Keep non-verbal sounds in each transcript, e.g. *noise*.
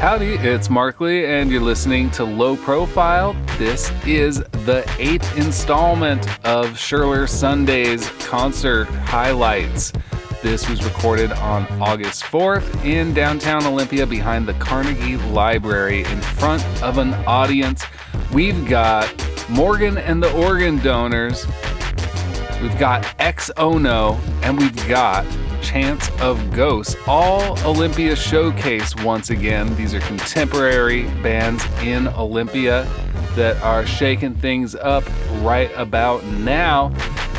Howdy, it's Markley, and you're listening to Low Profile. This is the eighth installment of Scherler Sunday's concert highlights. This was recorded on August 4th in downtown Olympia behind the Carnegie Library in front of an audience. We've got Morgan and the Organ Donors, we've got XOHNO, and we've got Chance of Ghosts. All Olympia showcase once again. These are contemporary bands in Olympia that are shaking things up right about now.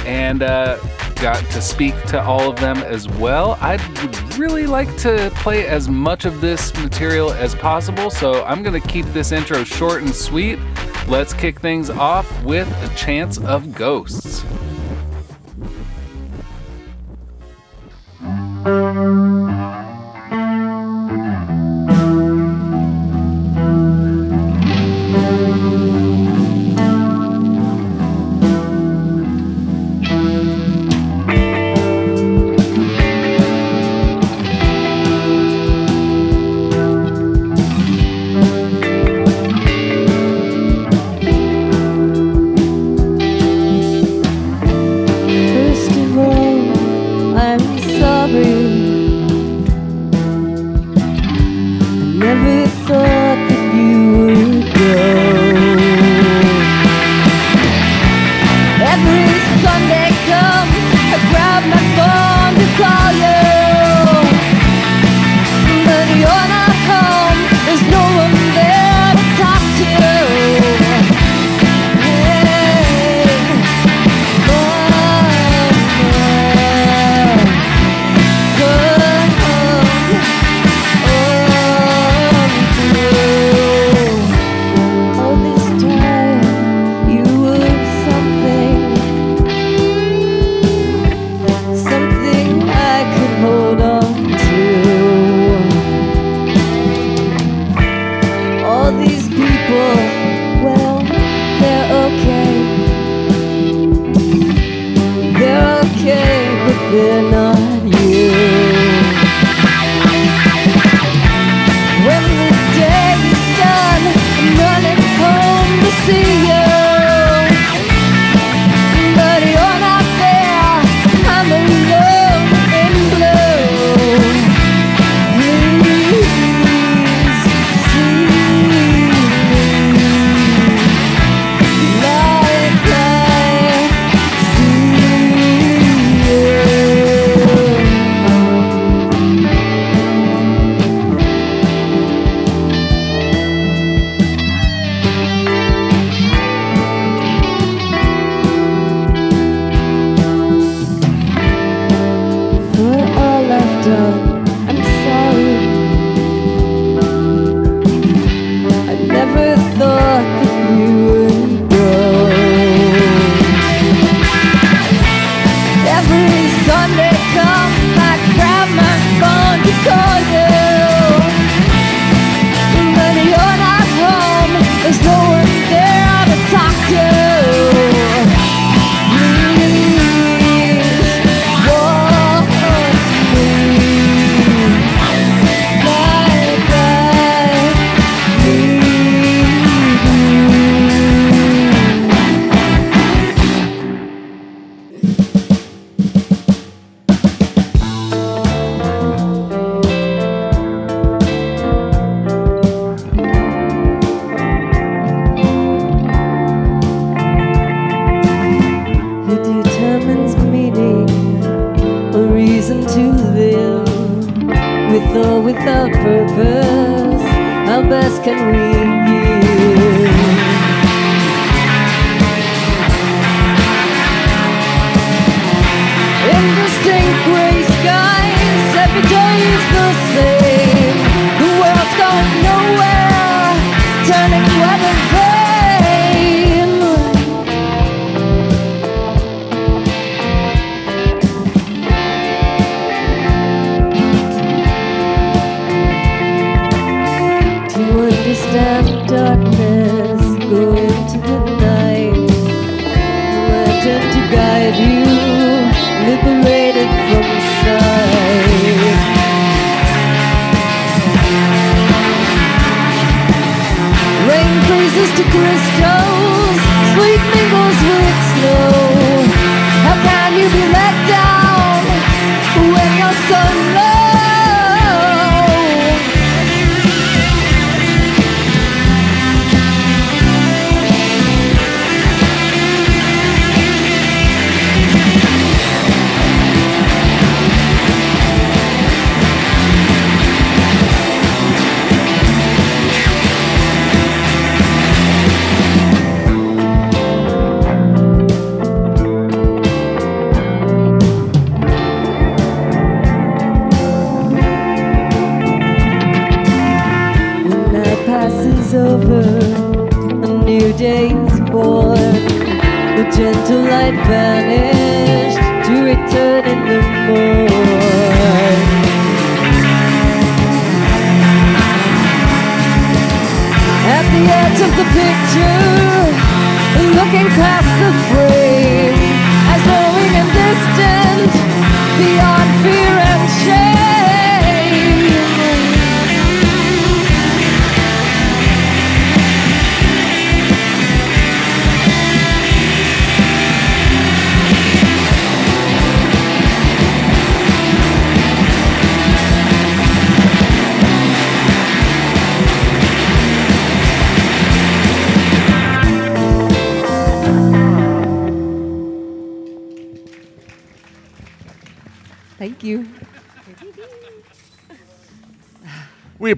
And uh, got to speak to all of them as well. I would really like to play as much of this material as possible, so I'm going to keep this intro short and sweet. Let's kick things off with a chance of ghosts. Música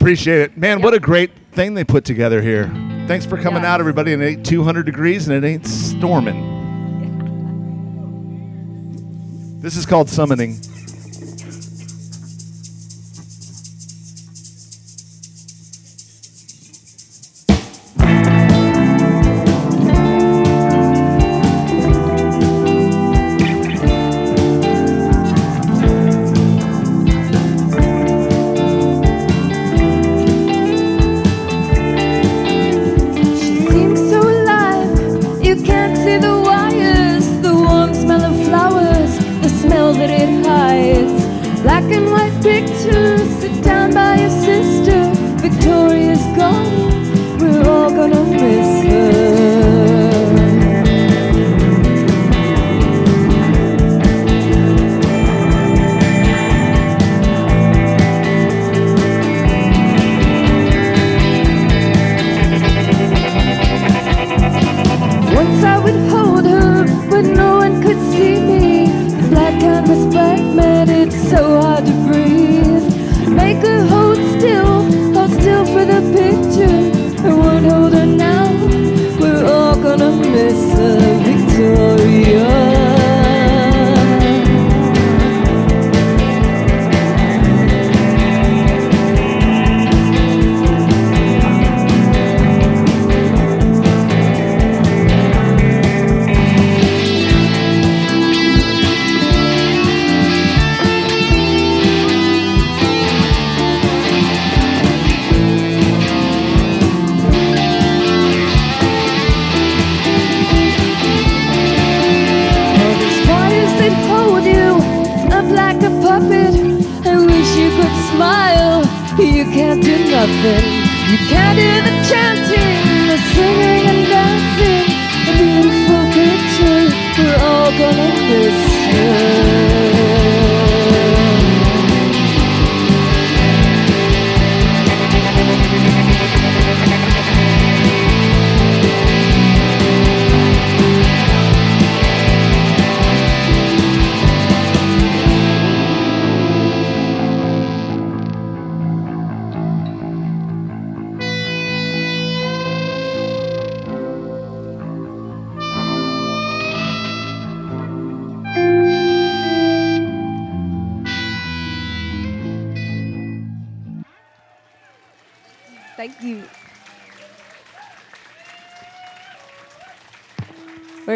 appreciate it. Man, yep. what a great thing they put together here. Thanks for coming yeah. out, everybody. And it ain't 200 degrees and it ain't storming. *laughs* This is called summoning.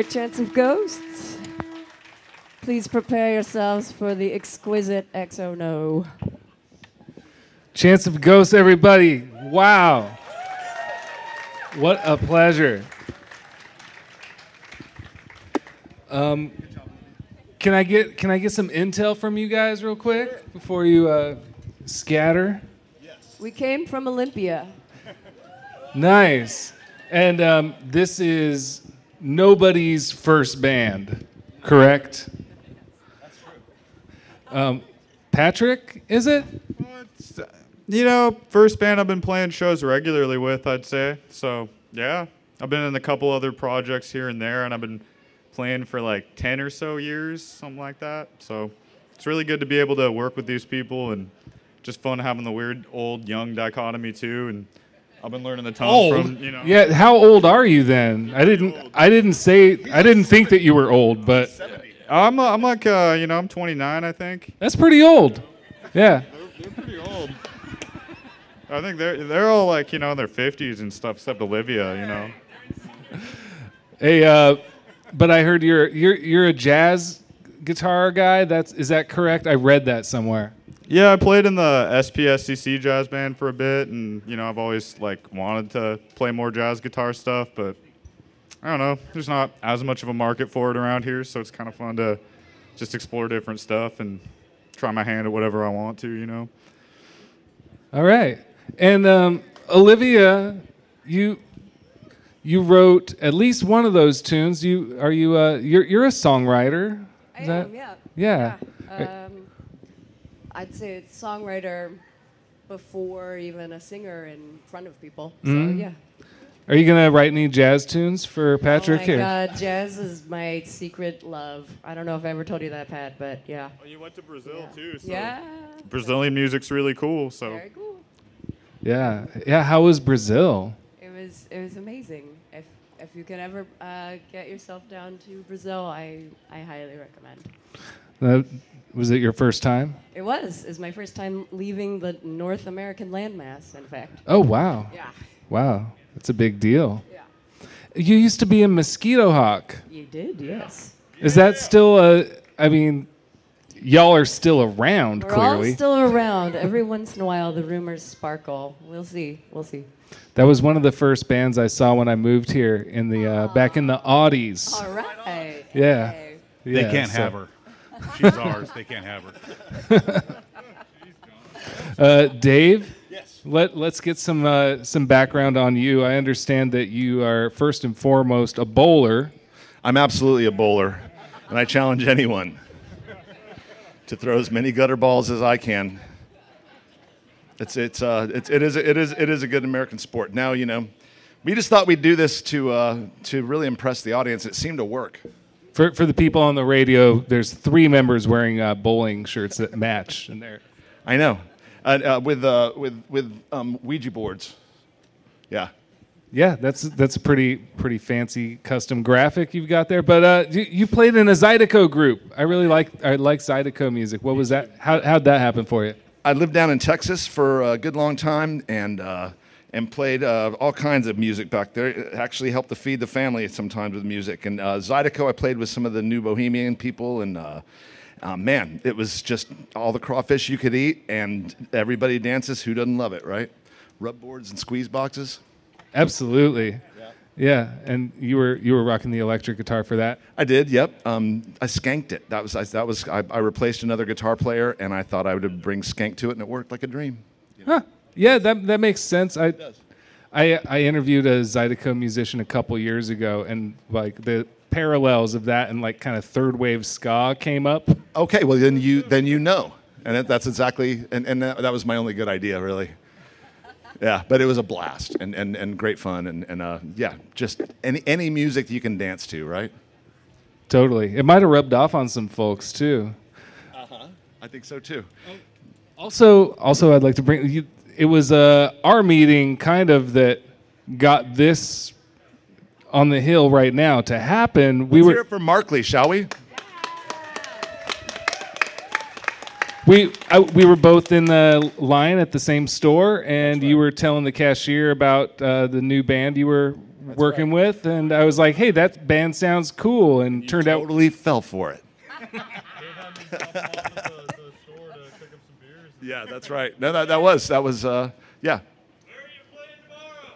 Chance of Ghosts. Please prepare yourselves for the exquisite XOHNO. Chance of Ghosts, everybody. Wow. What a pleasure. Um, can I get can I get some intel from you guys real quick before you uh, scatter? Yes. We came from Olympia. nice. And um, this is nobody's first band, correct? That's true. Um, Patrick, is it? You know, first band I've been playing shows regularly with, I'd say. So, yeah. I've been in a couple other projects here and there, and I've been playing for like 10 or so years, something like that. So, it's really good to be able to work with these people and just fun having the weird old young dichotomy too. And I've been learning the ton Old? from, you know. Yeah. How old are you then? I didn't. I didn't say. I didn't think that you were old, but I'm, uh, I'm like, uh, you know, I'm 29, I think. that's pretty old. Yeah. They're pretty old. *laughs* I think they're they're all like you know in their 50s and stuff, except Olivia. You know. *laughs* Hey, uh, but I heard you're you're you're a jazz guitar guy. That's is that correct? I read that somewhere. Yeah, I played in the SPSCC jazz band for a bit, and you know I've always like wanted to play more jazz guitar stuff, but I don't know. There's not as much of a market for it around here, so it's kind of fun to just explore different stuff and try my hand at whatever I want to. You know. All right. And um, Olivia, you you wrote at least one of those tunes. You are you uh, you're you're a songwriter. I Is that- am, yeah. Yeah. Yeah. Um, I'd say it's songwriter before even a singer in front of people. So Mhm. yeah. Are you gonna write any jazz tunes for Patrick oh my here? God, jazz is my secret love. I don't know if I ever told you that, Pat, but yeah. Well, you went to Brazil Yeah. too, so Yeah. Brazilian music's really cool. So Very cool. Yeah. Yeah. How was Brazil? It was it was amazing. If if you can ever uh, get yourself down to Brazil, I I highly recommend. Uh, was it your first time? It was. It was my first time leaving the North American landmass. In fact. Oh wow. Yeah. Wow. That's a big deal. Yeah. You used to be a mosquito hawk. You did. Yes. Is that still a? I mean, y'all are still around. We're clearly, all still around. Every once in a while, the rumors sparkle. We'll see. We'll see. that was one of the first bands I saw when I moved here in the uh, back in the Audis. All right. Yeah. Okay. They Yeah, can't so- have her. She's ours. They can't have her. *laughs* Uh, Dave. Yes. Let Let's get some uh, some background on you. I understand that you are first and foremost a bowler. I'm absolutely a bowler, and I challenge anyone to throw as many gutter balls as I can. It's it's uh it's, it is it is it is a good American sport. Now you know, we just thought we'd do this to uh, to really impress the audience. It seemed to work. For for the people on the radio, there's three members wearing uh, bowling shirts that match, and they're I know, uh, uh, with uh, with with um, Ouija boards. Yeah. Yeah, that's that's a pretty pretty fancy custom graphic you've got there. But uh, you, you played in a Zydeco group. I really like I like Zydeco music. What was that? How how'd that happen for you? I lived down in Texas for a good long time and uh, and played uh, all kinds of music back there. It actually helped to feed the family sometimes with music. And uh, Zydeco, I played with some of the new Bohemian people, and uh, uh, man, it was just all the crawfish you could eat, and everybody dances. Who doesn't love it, right? Rub boards and squeeze boxes. Absolutely. Yeah. and you were you were rocking the electric guitar for that. I did. Yep. Um, I skanked it. That was I, that was I, I replaced another guitar player, and I thought I would bring skank to it, and it worked like a dream. Huh. Yeah, that that makes sense. I I I interviewed a Zydeco musician a couple years ago, and like the parallels of that and like kind of third wave ska came up. Okay, well then you then you know, and that, that's exactly and, and that, that was my only good idea really. Yeah, but it was a blast and, and, and great fun and, and uh, yeah, just any any music you can dance to, right? Totally. It might have rubbed off on some folks too. Uh huh. I think so too. Also, also, I'd like to bring. You, it was uh, our meeting, kind of, that got this on the hill right now to happen. We Let's were hear it for Markley, shall we? we I, we were both in the line at the same store, and you were telling the cashier about uh, the new band you were working with, and I was like, "Hey, that band sounds cool," and turned out Totally fell for it. *laughs* Yeah, that's right. No, that, that was that was uh, yeah.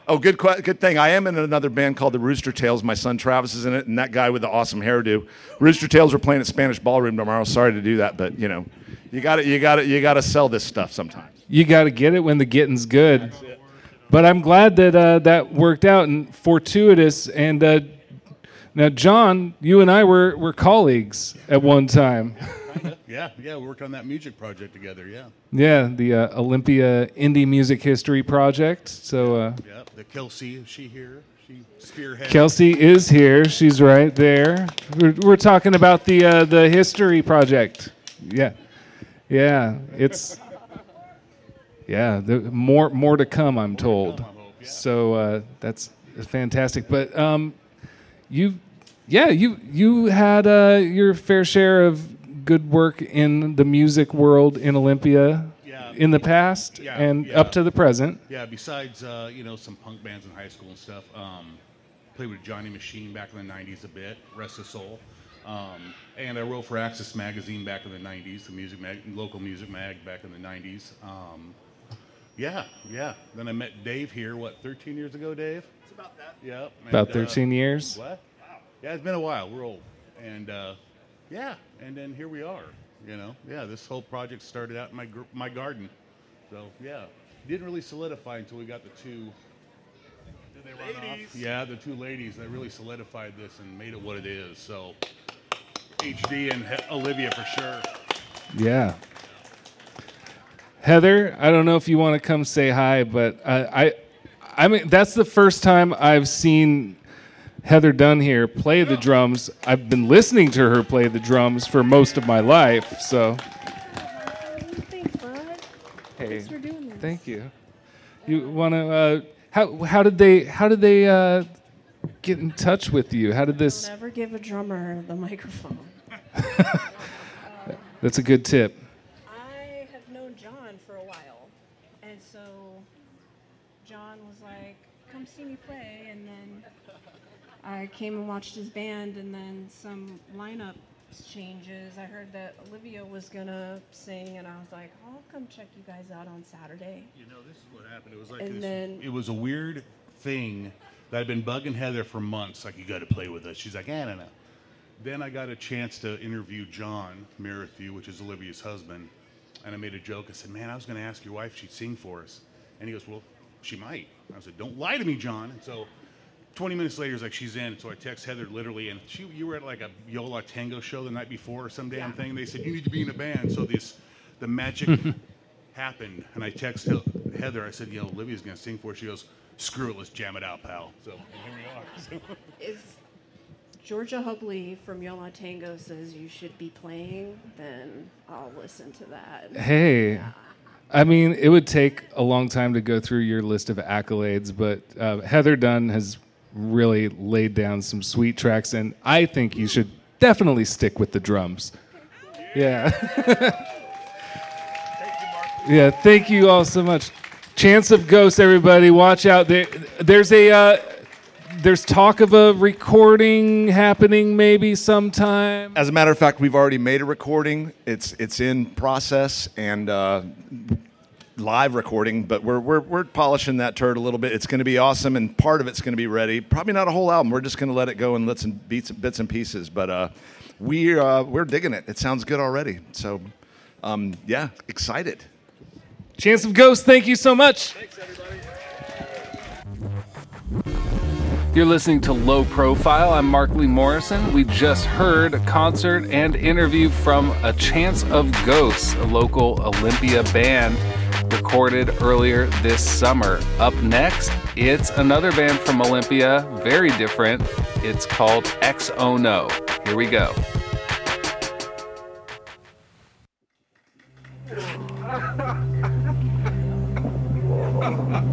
Oh, good, good thing. I am in another band called the Rooster Tails. My son Travis is in it, and that guy with the awesome hairdo. Rooster Tails are playing at Spanish Ballroom tomorrow. Sorry to do that, but you know, you got to, you got to, you got to sell this stuff sometimes. you got to get it when the getting's good. but I'm glad that uh, that worked out and fortuitous. And uh, now, John, you and I were were colleagues at one time. *laughs* *laughs* Yeah, yeah, we worked on that music project together. Yeah, Yeah, the uh, Olympia Indie Music History Project. So uh, yeah. The Kelsey, is she here? She spearhead. Kelsey is here. She's right there. We're, we're talking about the uh, the history project. Yeah, yeah. It's yeah. The, more more to come. I'm told. So uh, that's fantastic. But um, you, yeah, you you had uh, your fair share of good work in the music world in Olympia. Yeah. In the past Yeah, and yeah. up to the present. Yeah, besides uh, you know some punk bands in high school and stuff. Um, played with Johnny Machine back in the '90s a bit. Rest his soul. Um, and I wrote for Axis Magazine back in the '90s, the music mag, local music mag back in the '90s. Um, yeah, yeah. Then I met Dave here. What, 13 years ago, Dave? It's about that. Yep. About and, uh, 13 years. What? Wow. Yeah, it's been a while. We're old. And uh, yeah, and then here we are. You know, yeah, this whole project started out in my gr- my garden. So yeah, didn't really solidify until we got the two. Did they run off? Yeah, the two ladies that really solidified this and made it what it is. So HD and he- Olivia for sure. Yeah. Heather, I don't know if you want to come say hi, but uh, I, I mean, that's the first time I've seen Heather Dunn here play the drums. I've been listening to her play the drums for most of my life, so Thanks, bud. hey, Thanks for doing this. thank you. You want to? Uh, how how did they how did they uh, get in touch with you? How did this? Never give a drummer the microphone. *laughs* That's a good tip. I have known John for a while, and so John was like, "Come see me play," and then I came and watched his band, and then some lineup changes. I heard that Olivia was gonna sing, and I was like, "I'll come check you guys out on Saturday." You know, this is what happened. It was like And this, then- it was a weird thing that I'd been bugging Heather for months. Like, you got to play with us. She's like, I don't know. Then I got a chance to interview John Marathew, which is Olivia's husband, and I made a joke. I said, "Man, I was going to ask your wife if she'd sing for us," and he goes, "Well, she might." I said, "Don't lie to me, John." And so. 20 minutes later, it's like, she's in. So I text Heather literally, and she, you were at like a Yo La Tengo show the night before or some damn thing. They said, you need to be in a band. So this, the magic *laughs* happened. And I text Heather, I said, you know, Olivia's going to sing for us. She goes, screw it, let's jam it out, pal. So and here we are. So- *laughs* If Georgia Hubley from Yo La Tengo says you should be playing, then I'll listen to that. Hey, I mean, it would take a long time to go through your list of accolades, but uh, Heather Dunn has really laid down some sweet tracks, and I think you should definitely stick with the drums. Yeah. *laughs* yeah, thank you all so much. Chance of Ghosts, everybody, watch out. There, there's a. Uh, there's talk of a recording happening maybe sometime. As a matter of fact, we've already made a recording. It's it's in process and uh, live recording, but we're, we're we're polishing that turd a little bit. It's going to be awesome, and part of it's going to be ready. Probably not a whole album. We're just going to let it go in bits and beats, bits and pieces. But uh, we uh, we're digging it. It sounds good already. So um, yeah, excited. Chance of Ghosts, thank you so much. You're listening to Low Profile. I'm Mark Lee Morrison. We just heard a concert and interview from A Chance of Ghosts, a local Olympia band recorded earlier this summer. Up next, it's another band from Olympia, very different. It's called XOHNO. Here we go. *laughs*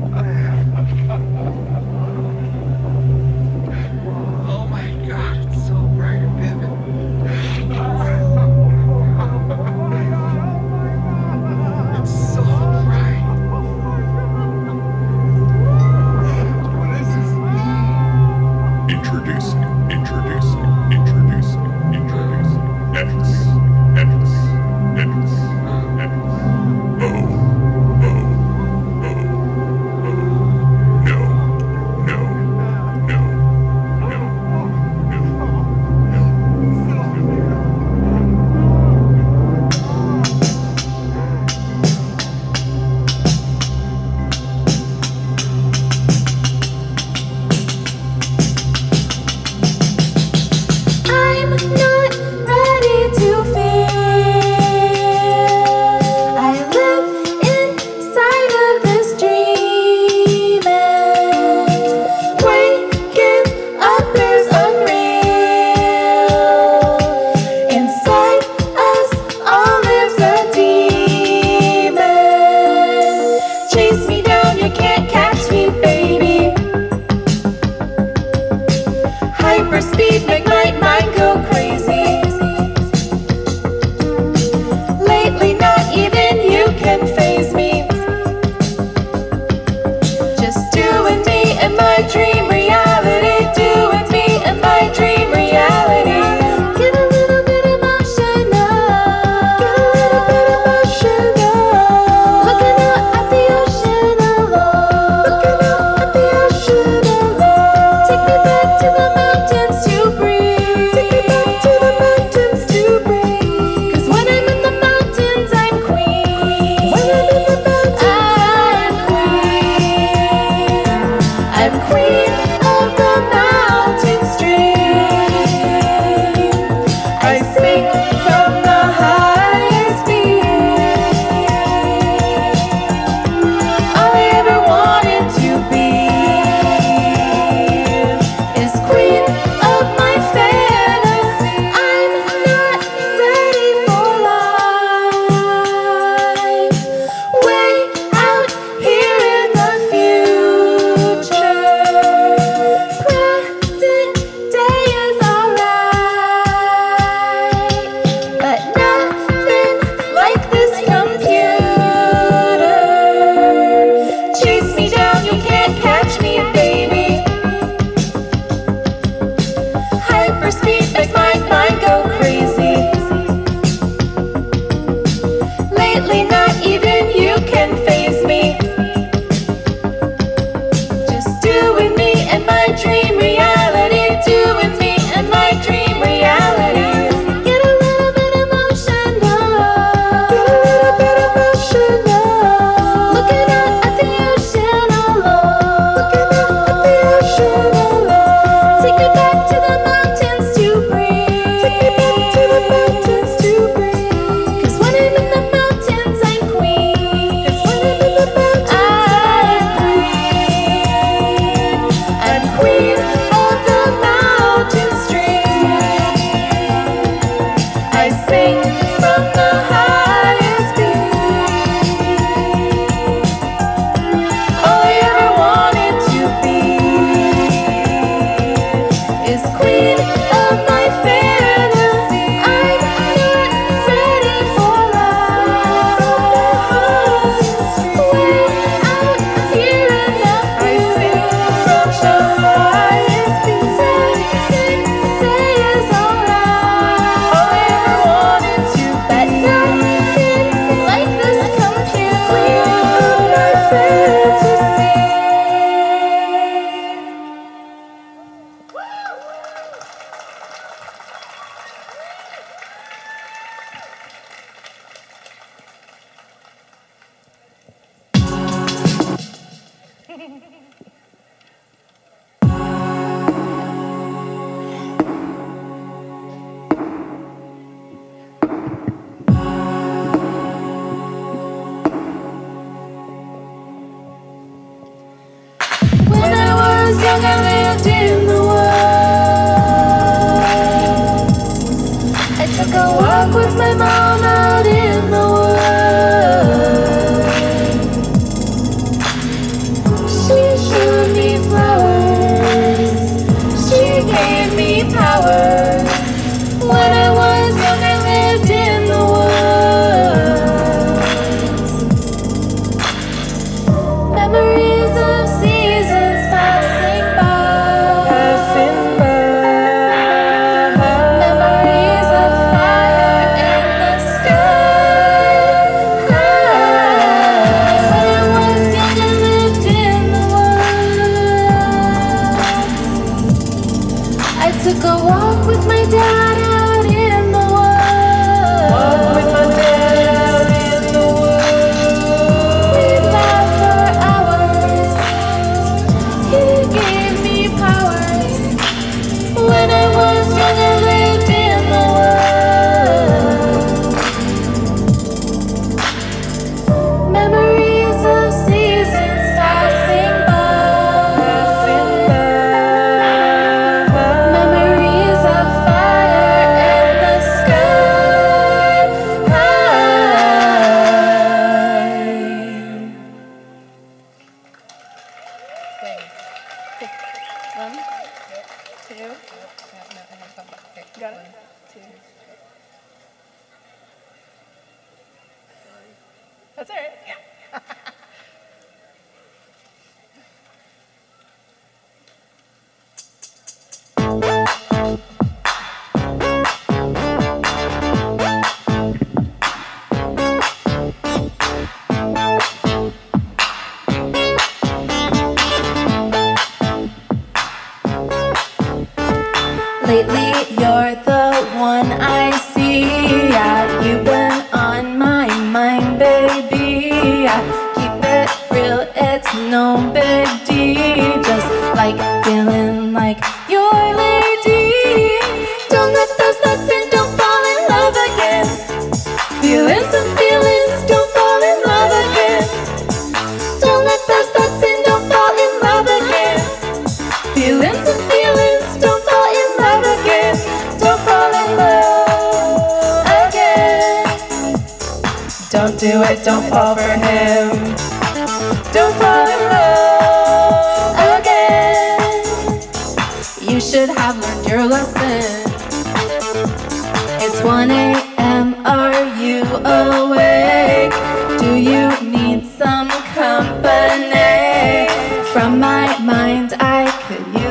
from my mind. I could use.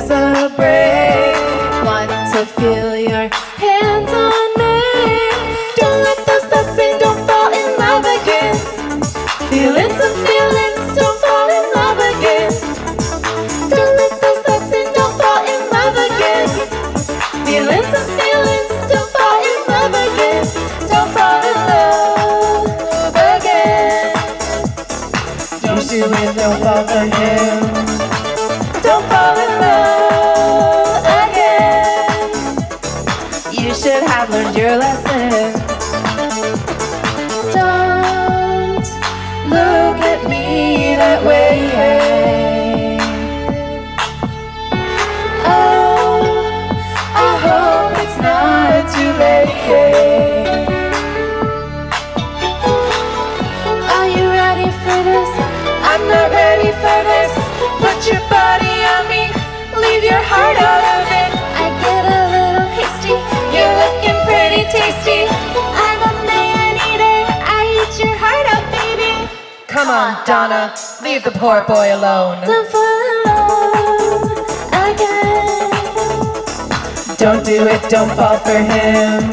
it, don't fall for him.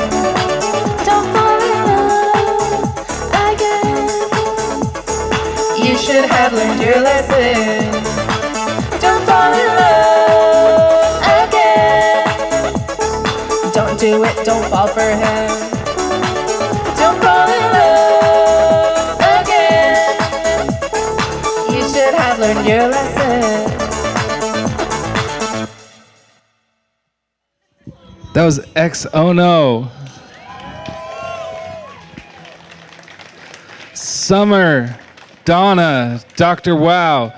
Don't fall in love again. You should have learned your lesson. Don't fall in love again. Don't do it, don't fall for him. Don't fall in love again. You should have learned your lesson. That was X Oh No. Summer, Donna, Dr. Wow.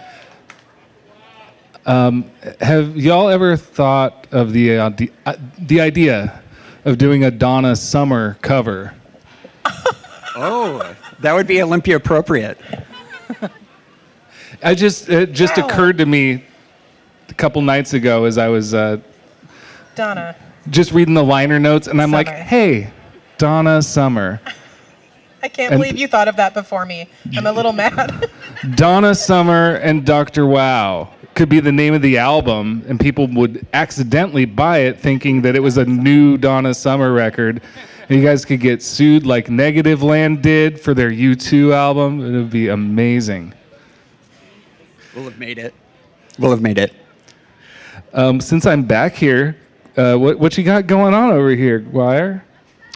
Um, have y'all ever thought of the, uh, the, uh, the idea of doing a Donna Summer cover? *laughs* Oh, that would be Olympia appropriate. I just it just occurred to me a couple nights ago as I was uh, Donna. Just reading the liner notes, and I'm like, "Hey, Donna Summer, I can't And- believe you thought of that before me. I'm a little mad. *laughs* Donna Summer and Dr. Wow could be the name of the album, and people would accidentally buy it thinking that it was a new Donna Summer record. And you guys could get sued like Negativland did for their U2 album. It would be amazing. We'll have made it. We'll have made it. Um, since I'm back here, uh, what, what you got going on over here, Guire?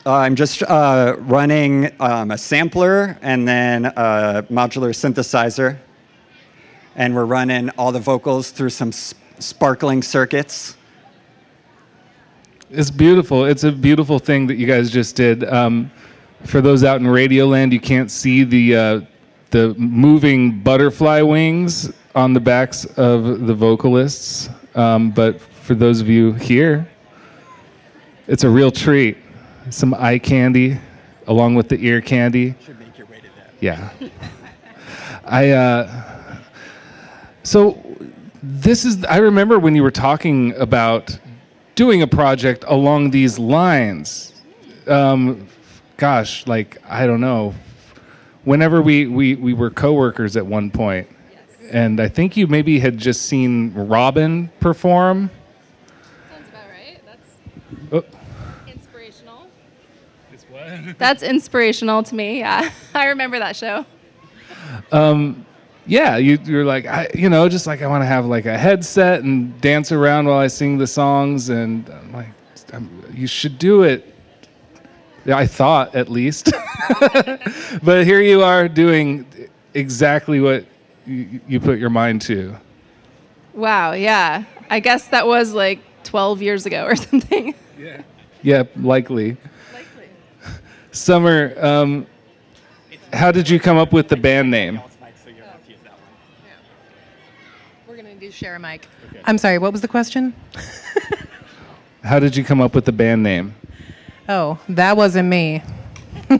Uh, I'm just uh, running um, a sampler and then a modular synthesizer. And we're running all the vocals through some s- sparkling circuits. It's beautiful. It's a beautiful thing that you guys just did. Um, for those out in Radioland, you can't see the uh, the moving butterfly wings on the backs of the vocalists, um, but for those of you here, it's a real treat. Some eye candy, along with the ear candy. Should make your way to that. Yeah. I uh so this is I remember when you were talking about doing a project along these lines. Um gosh, like I don't know. Whenever we we we were coworkers at one point. And I think you maybe had just seen Robin perform. Sounds about right. That's Oh. That's inspirational to me. Yeah, *laughs* I remember that show. um, yeah, you, you're like, I, you know, just like I want to have like a headset and dance around while I sing the songs, and I'm like, I'm, you should do it. Yeah, I thought at least, *laughs* but here you are doing exactly what you, you put your mind to. Wow. Yeah. I guess that was like 12 years ago or *laughs* something. Yeah, likely. Summer, um, how did you come up with the band name? We're going to do share a mic. I'm sorry, what was the question? *laughs* How did you come up with the band name? Oh, that wasn't me. *laughs*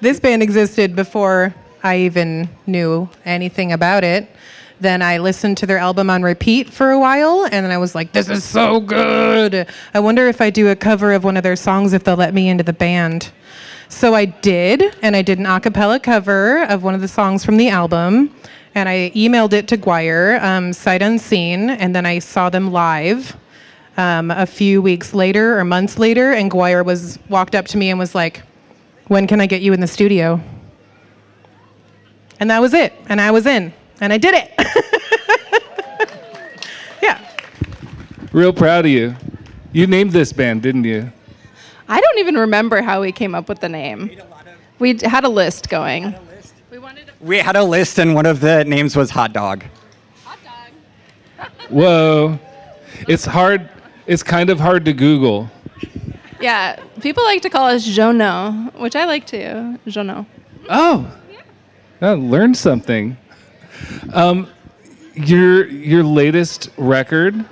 this band existed before I even knew anything about it. Then I listened to their album on repeat for a while, and then I was like, this is so good. I wonder if I do a cover of one of their songs, if they'll let me into the band. So I did, and I did an a cappella cover of one of the songs from the album, and I emailed it to Guire, um, sight unseen, and then I saw them live um, a few weeks later or months later, and Guire was walked up to me and was like, "When can I get you in the studio?" And that was it, and I was in, and I did it. *laughs* Yeah. Real proud of you. You named this band, didn't you? I don't even remember how we came up with the name. We had a list going. We had a list, and one of the names was Hot Dog. Hot Dog. *laughs* Whoa. It's hard. It's kind of hard to Google. Yeah, people like to call us Jono, which I like too. Jono. Oh, I learned something. Um, your your latest record.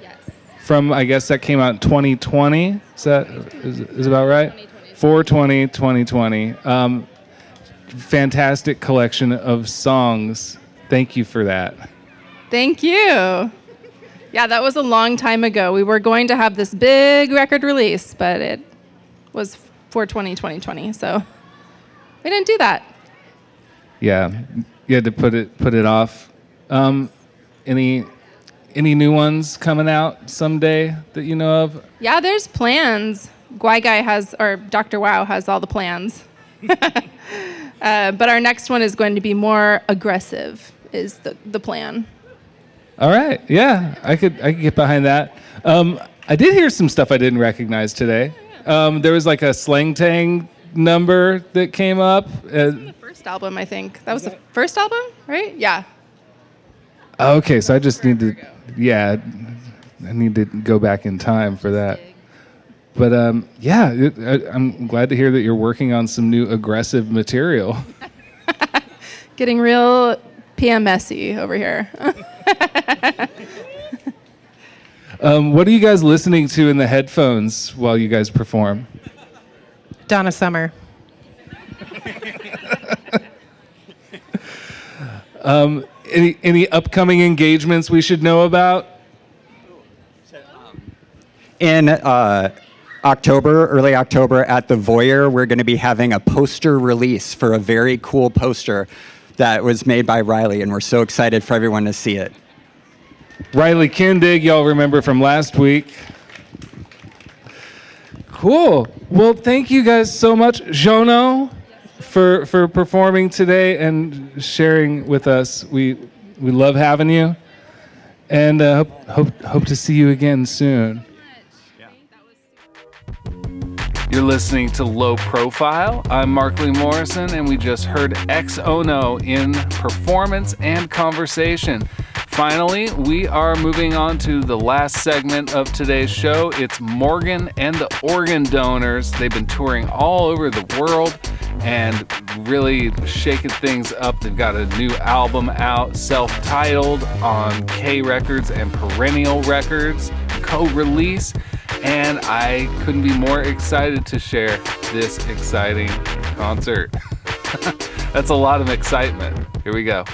yes. From I guess that came out in 2020. Is that is, is about right? 420 2020. Um, fantastic collection of songs. Thank you for that. Thank you. Yeah, that was a long time ago. We were going to have this big record release, but it was for 2020, so we didn't do that. Yeah, you had to put it put it off. Um, any any new ones coming out someday that you know of? Yeah, there's plans. Guy Guy has, or Dr. Wow has all the plans. *laughs* uh, but our next one is going to be more aggressive, is the, the plan. All right, yeah, I could I could get behind that. Um, I did hear some stuff I didn't recognize today. Um, there was like a slang tang number that came up. Uh, First album, I think. That was the first album, right? Yeah. Okay, so I just need to, yeah, I need to go back in time for that. But um, yeah, it, I, I'm glad to hear that you're working on some new aggressive material. *laughs* Getting real PMSy over here. *laughs* Um, what are you guys listening to in the headphones while you guys perform? Donna Summer. *laughs* Um, any any upcoming engagements we should know about? In uh, October, early October, at the Voyeur, we're going to be having a poster release for a very cool poster that was made by Riley, and we're so excited for everyone to see it. Riley Kindig, y'all remember from last week. Cool. Well, thank you guys so much, Jono, for for performing today and sharing with us. We we love having you, and uh, hope, hope hope to see you again soon. You're listening to Low Profile. I'm Mark Lee Morrison, and we just heard XOHNO in performance and conversation. Finally, we are moving on to the last segment of today's show. It's Morgan and the Organ Donors. They've been touring all over the world and really shaking things up. They've got a new album out, self titled, on K Records and Perennial Records, co release. And I couldn't be more excited to share this exciting concert. *laughs* That's a lot of excitement. Here we go.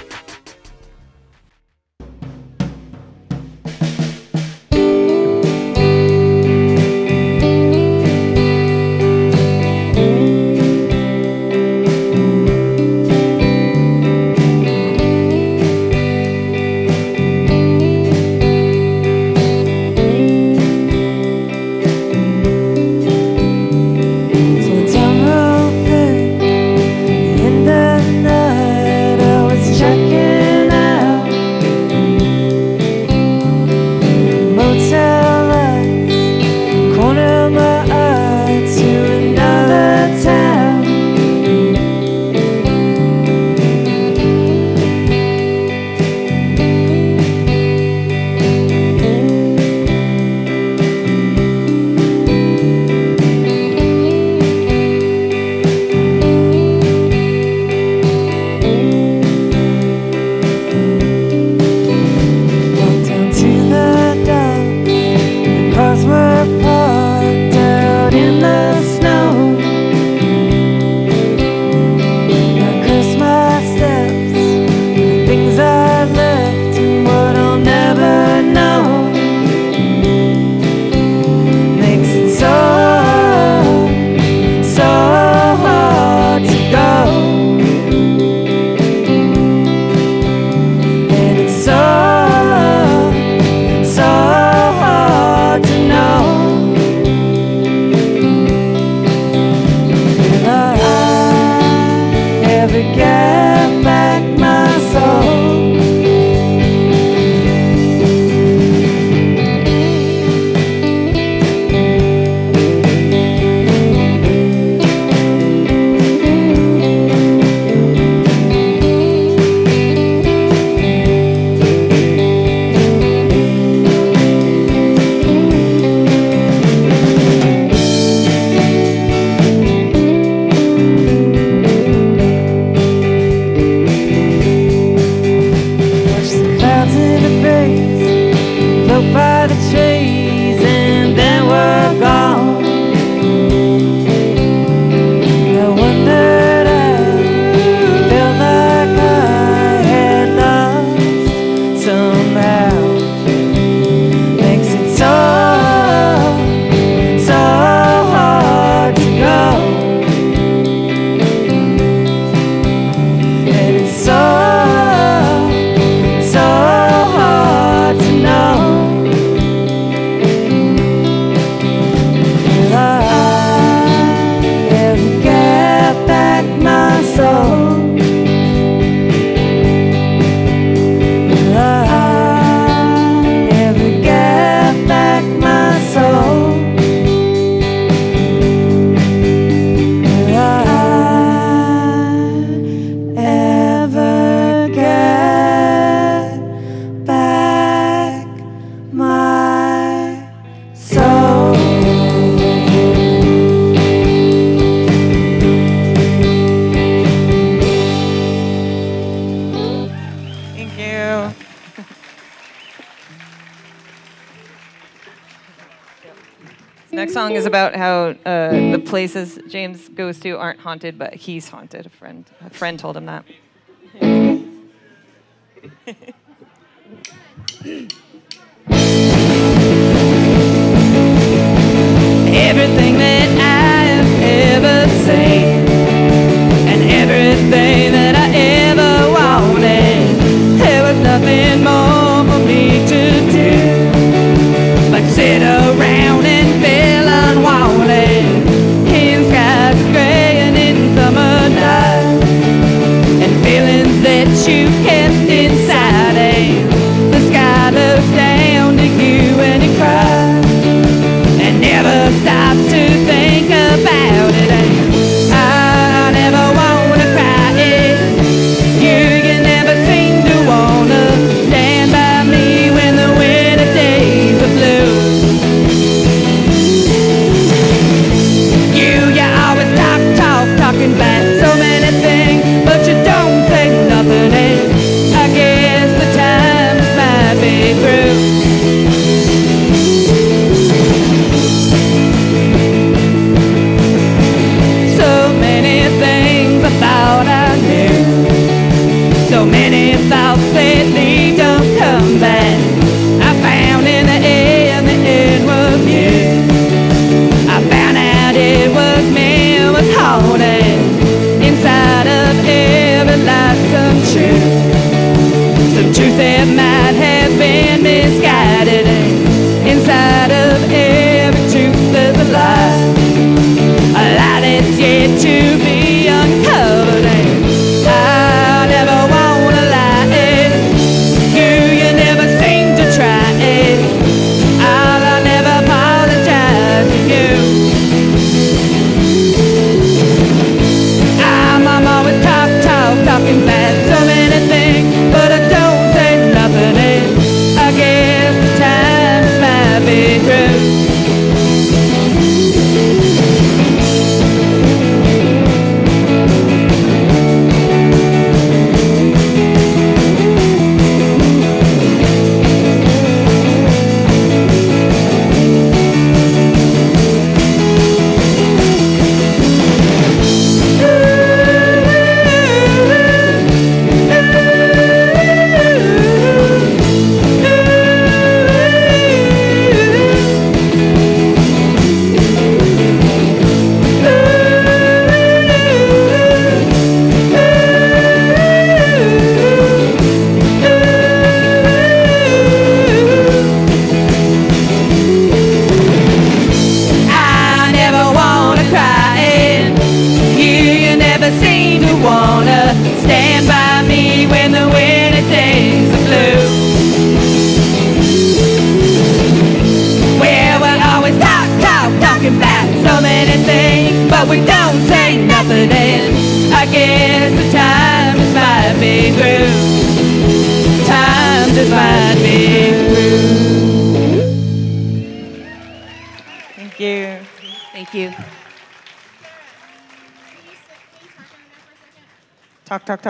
places James goes to aren't haunted, but he's haunted. A friend, a friend told him that.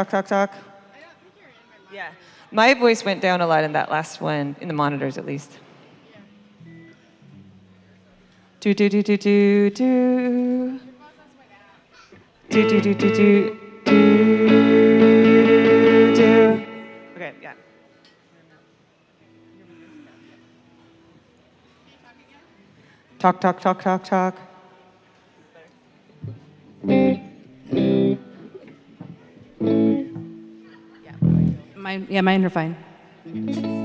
Talk, talk, yeah. My voice went down a lot in that last one, in the monitors at least. Do, do, do, do, do, do. Do, do, do, do, do, do, do. Okay, yeah. Talk, talk, talk, talk, talk. yeah, mine are fine.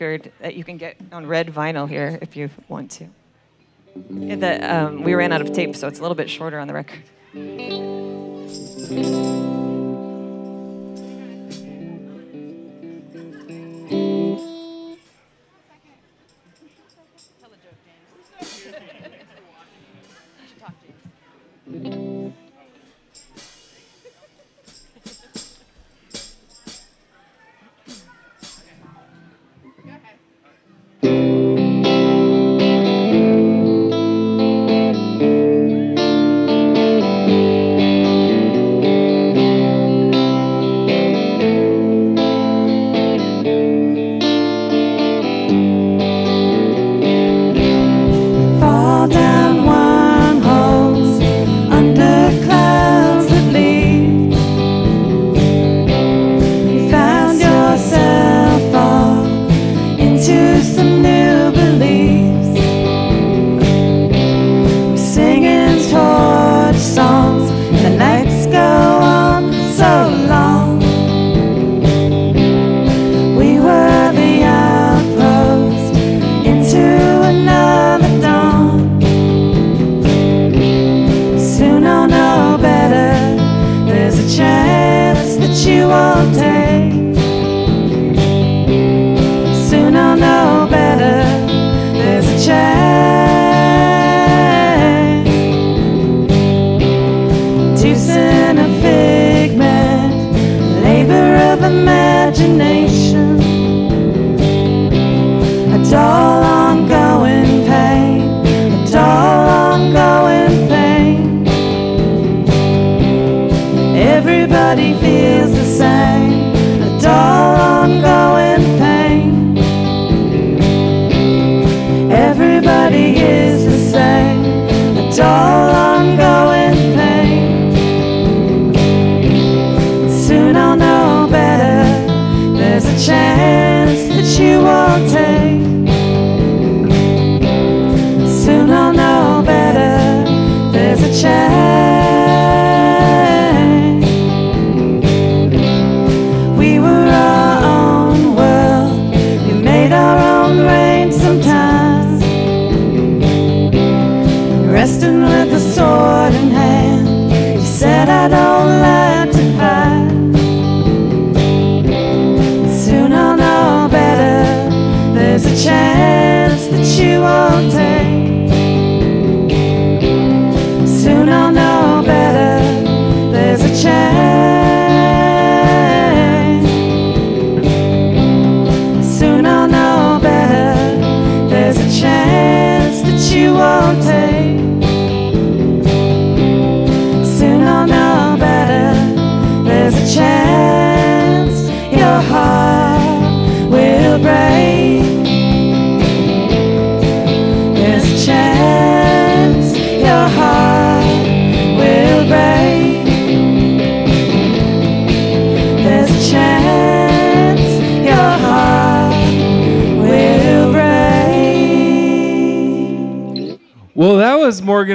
record that you can get on red vinyl here if you want to. The, um, we ran out of tape, so it's a little bit shorter on the record.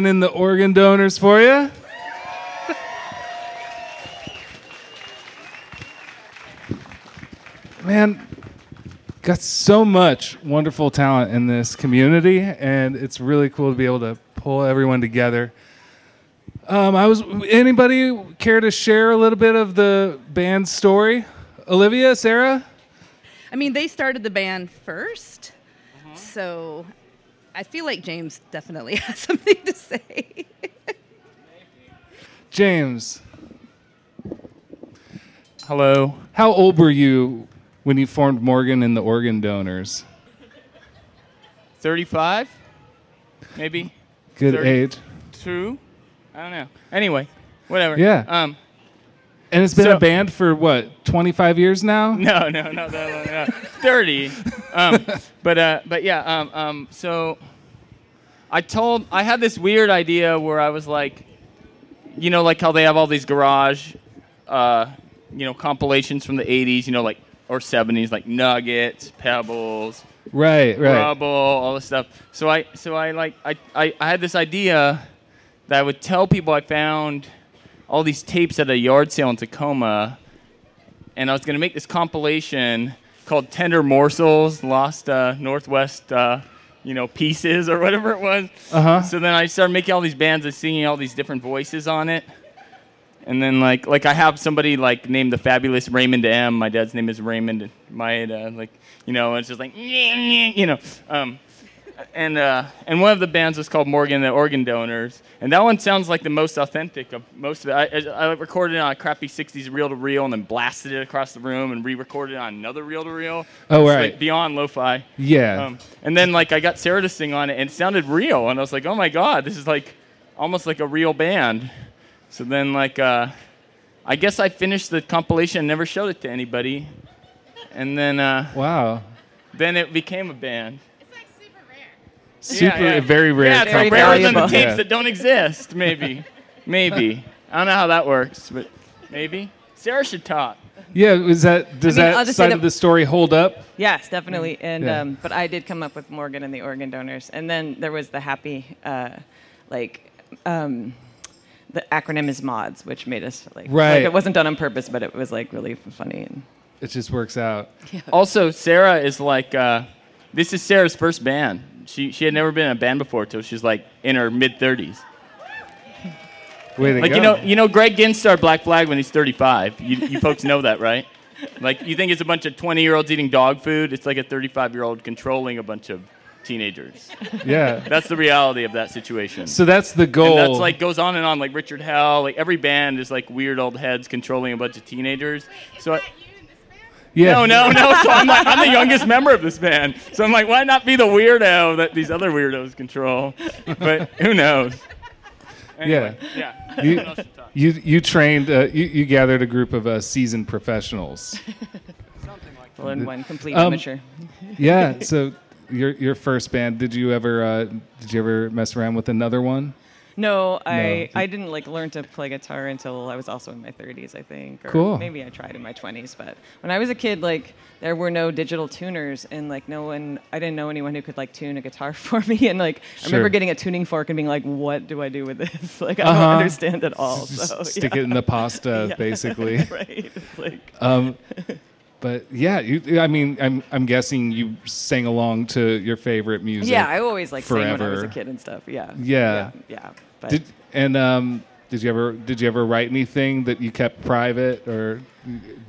And the organ donors for you. Man, got so much wonderful talent in this community, and it's really cool to be able to pull everyone together. Um, I was. Anybody care to share a little bit of the band's story? Olivia, Sara. I mean, they started the band 1st Uh-huh. so I feel like James definitely *laughs* has something to say. James. Hello. How old were you when you formed Morgan and the Organ Donors? 35? Maybe? Good age. Two? I don't know. Anyway, whatever. Yeah. Um, And it's been So- a band for what, 25 years now? *laughs* no, no, not that long. No. 30. Um, but, uh, but yeah, um, um, so I told, I had this weird idea where I was like, you know, like how they have all these garage, uh, you know, compilations from the 80s, you know, like, or 70s, like Nuggets, Pebbles, Right, right. Rubble, all this stuff. So I, so I like, I, I, I had this idea that I would tell people I found all these tapes at a yard sale in Tacoma, and I was gonna make this compilation called Tender Morsels, Lost uh, Northwest, uh, you know, Pieces or whatever it was. Uh-huh. So then I started making all these bands and singing all these different voices on it. And then like like I have somebody like named the fabulous Raymond M. My dad's name is Raymond. My uh, like you know it's just like *laughs* you know. Um, and uh, and one of the bands was called Morgan the Organ Donors, and that one sounds like the most authentic of most of it. I, I, I recorded it on a crappy '60s reel-to-reel, and then blasted it across the room, and re-recorded it on another reel-to-reel. Oh, right. like beyond lo-fi. Yeah. Um, and then like I got Sara to sing on it, and it sounded real, and I was like, oh my god, this is like almost like a real band. So then like uh, I guess I finished the compilation and never showed it to anybody, and then uh, wow, then it became a band. Super, very rare. Yeah, it's compilation. rarer than the tapes Yeah. that don't exist. Maybe, *laughs* maybe. I don't know how that works, but maybe. Sara should talk. Yeah, is that does I mean, that just say side that- of the story hold up? Yes, definitely. And Yeah. um, but I did come up with Morgan and the organ donors, and then there was the happy, uh, like, um, the acronym is mods, which made us like, Right. like it wasn't done on purpose, but it was like really funny. And It just works out. Also, Sara is like, uh, this is Sara's first band. She she had never been in a band before till she's like in her mid thirties. Like go. you know you know Greg Ginn started Black Flag when he's 35. You you folks know that, right? Like you think it's a bunch of 20 year olds eating dog food? It's like a 35 year old controlling a bunch of teenagers. Yeah. That's the reality of that situation. So that's the goal. And that's like goes on and on. Like Richard Hell, like every band is like weird old heads controlling a bunch of teenagers. So. I, Yeah. No, no, no. So I'm like, I'm the youngest member of this band. So I'm like, why not be the weirdo that these other weirdos control? But who knows? Anyway, yeah. You, Someone else should talk. you, you trained, uh, you, you gathered a group of uh, seasoned professionals. Something like that. Well, and one complete Um, amateur. *laughs* yeah. So your your first band, did you ever uh, did you ever mess around with another one? No, I No. I didn't like learn to play guitar until I was also in my 30s, I think. Or Cool. Maybe I tried in my 20s, but when I was a kid, like there were no digital tuners, and like no one, I didn't know anyone who could like tune a guitar *laughs* for me, and like I remember getting a tuning fork and being like, what do I do with this? *laughs* like I don't Uh-huh. understand at all. So, stick yeah. it in the pasta, *laughs* Yeah, basically. right. Like. Um, but yeah, you, I mean, I'm I'm guessing you sang along to your favorite music. Yeah, I always like sang when I was a kid and stuff. Yeah. Yeah. Yeah. yeah, But Did and um, did you ever did you ever write anything that you kept private or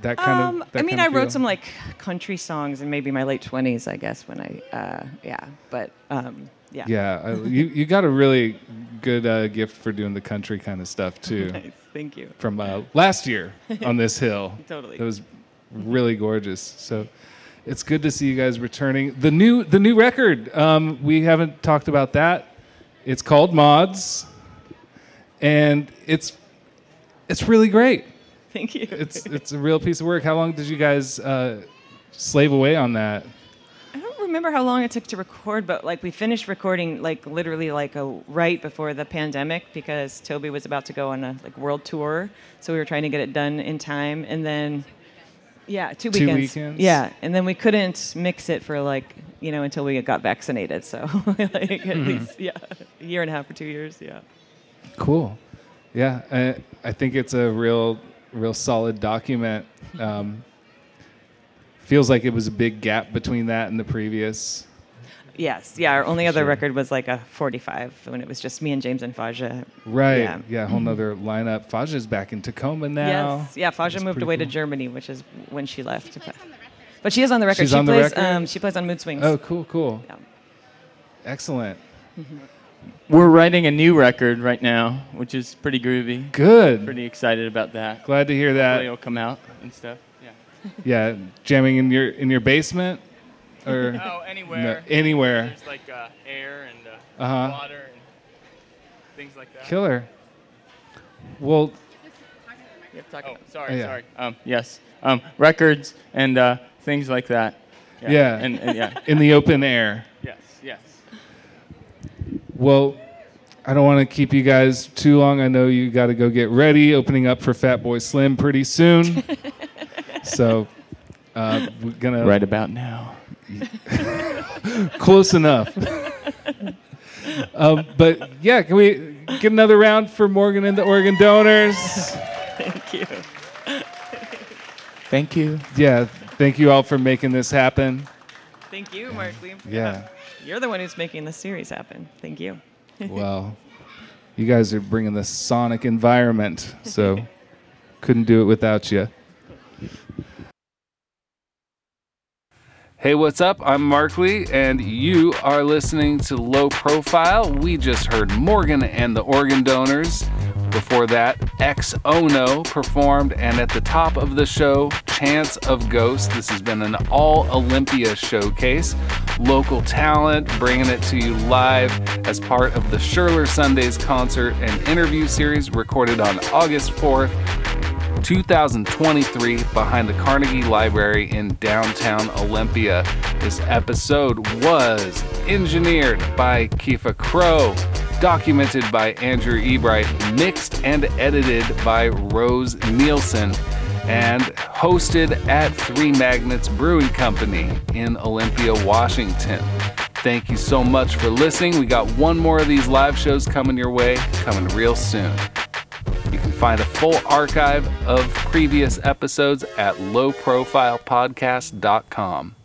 that kind um, of? That I mean, I wrote feel? some like country songs in maybe my late twenties, I guess, when I, uh, yeah. But um, yeah. Yeah, I, you you got a really good uh, gift for doing the country kind of stuff too. *laughs* Nice, thank you. From uh, last year on this *laughs* hill. Totally. It was really gorgeous. So it's good to see you guys returning. The new the new record. Um, we haven't talked about that. It's called Mods, and it's it's really great. Thank you. It's it's a real piece of work. How long did you guys uh, slave away on that? I don't remember how long it took to record, but like we finished recording like literally like a right before the pandemic because Tobi was about to go on a like world tour, so we were trying to get it done in time, and then yeah, two weekends. Two weekends. Yeah, and then we couldn't mix it for like you know, until we got vaccinated. So *laughs* like at Mhm. least yeah, a year and a half or two years. Yeah. Cool. Yeah, I, I think it's a real, real solid document. Um, feels like it was a big gap between that and the previous. Yes. Yeah. Our only other Sure. record was like a 45 when it was just me and James and Faja. Right. Yeah. Yeah. a whole nother lineup. Faja's back in Tacoma now. Yes. Yeah. Faja That's moved away to. Germany, which is when she left. But, but she is on the record. She's she on the plays. record? Um, she plays on Mood Swings. Oh, cool, cool. Excellent. We're writing a new record right now, which is pretty groovy. Good. Pretty excited about that. Glad to hear that. Hopefully it'll come out and stuff. Yeah. *laughs* Yeah, jamming in your in your basement, *laughs* or Oh, anywhere. No, anywhere. There's like uh, air and uh, Uh-huh. water and things like that. Killer. Well, Oh, sorry, Yeah. sorry. Um, yes. Um, records and uh, things like that. yeah, And, and yeah. *laughs* in the open air. Yes. Yes. Well, I don't want to keep you guys too long. I know you got to go get ready. Opening up for Fatboy Slim pretty soon. *laughs* so uh, we're gonna Right about now. *laughs* Close enough. um, but yeah, can we get another round for Morgan and the Organ Donors? Thank you. Thank you. Yeah, thank you all for making this happen. Thank you, Mark. We, Yeah. You're the one who's making this series happen. Thank you. *laughs* Well, you guys are bringing the sonic environment, so *laughs* couldn't do it without you. Hey, what's up? I'm Mark Lee, and you are listening to Low Profile. We just heard Morgan and the Organ Donors. Before that, Ex Ono performed, and at the top of the show, Chance of Ghost. This has been an all Olympia showcase. Local talent bringing it to you live as part of the Scherler Sundays concert and interview series recorded on August 4th 2023 behind the Carnegie Library in downtown Olympia. This episode was engineered by Kefa Crow, documented by Andrew Ebright, mixed and edited by Rose Nielsen, and hosted at Three Magnets Brewing Company in Olympia, Washington. Thank you so much for listening. We got one more of these live shows coming your way, coming real soon. You can find a full archive of previous episodes at lowprofilepodcast.com.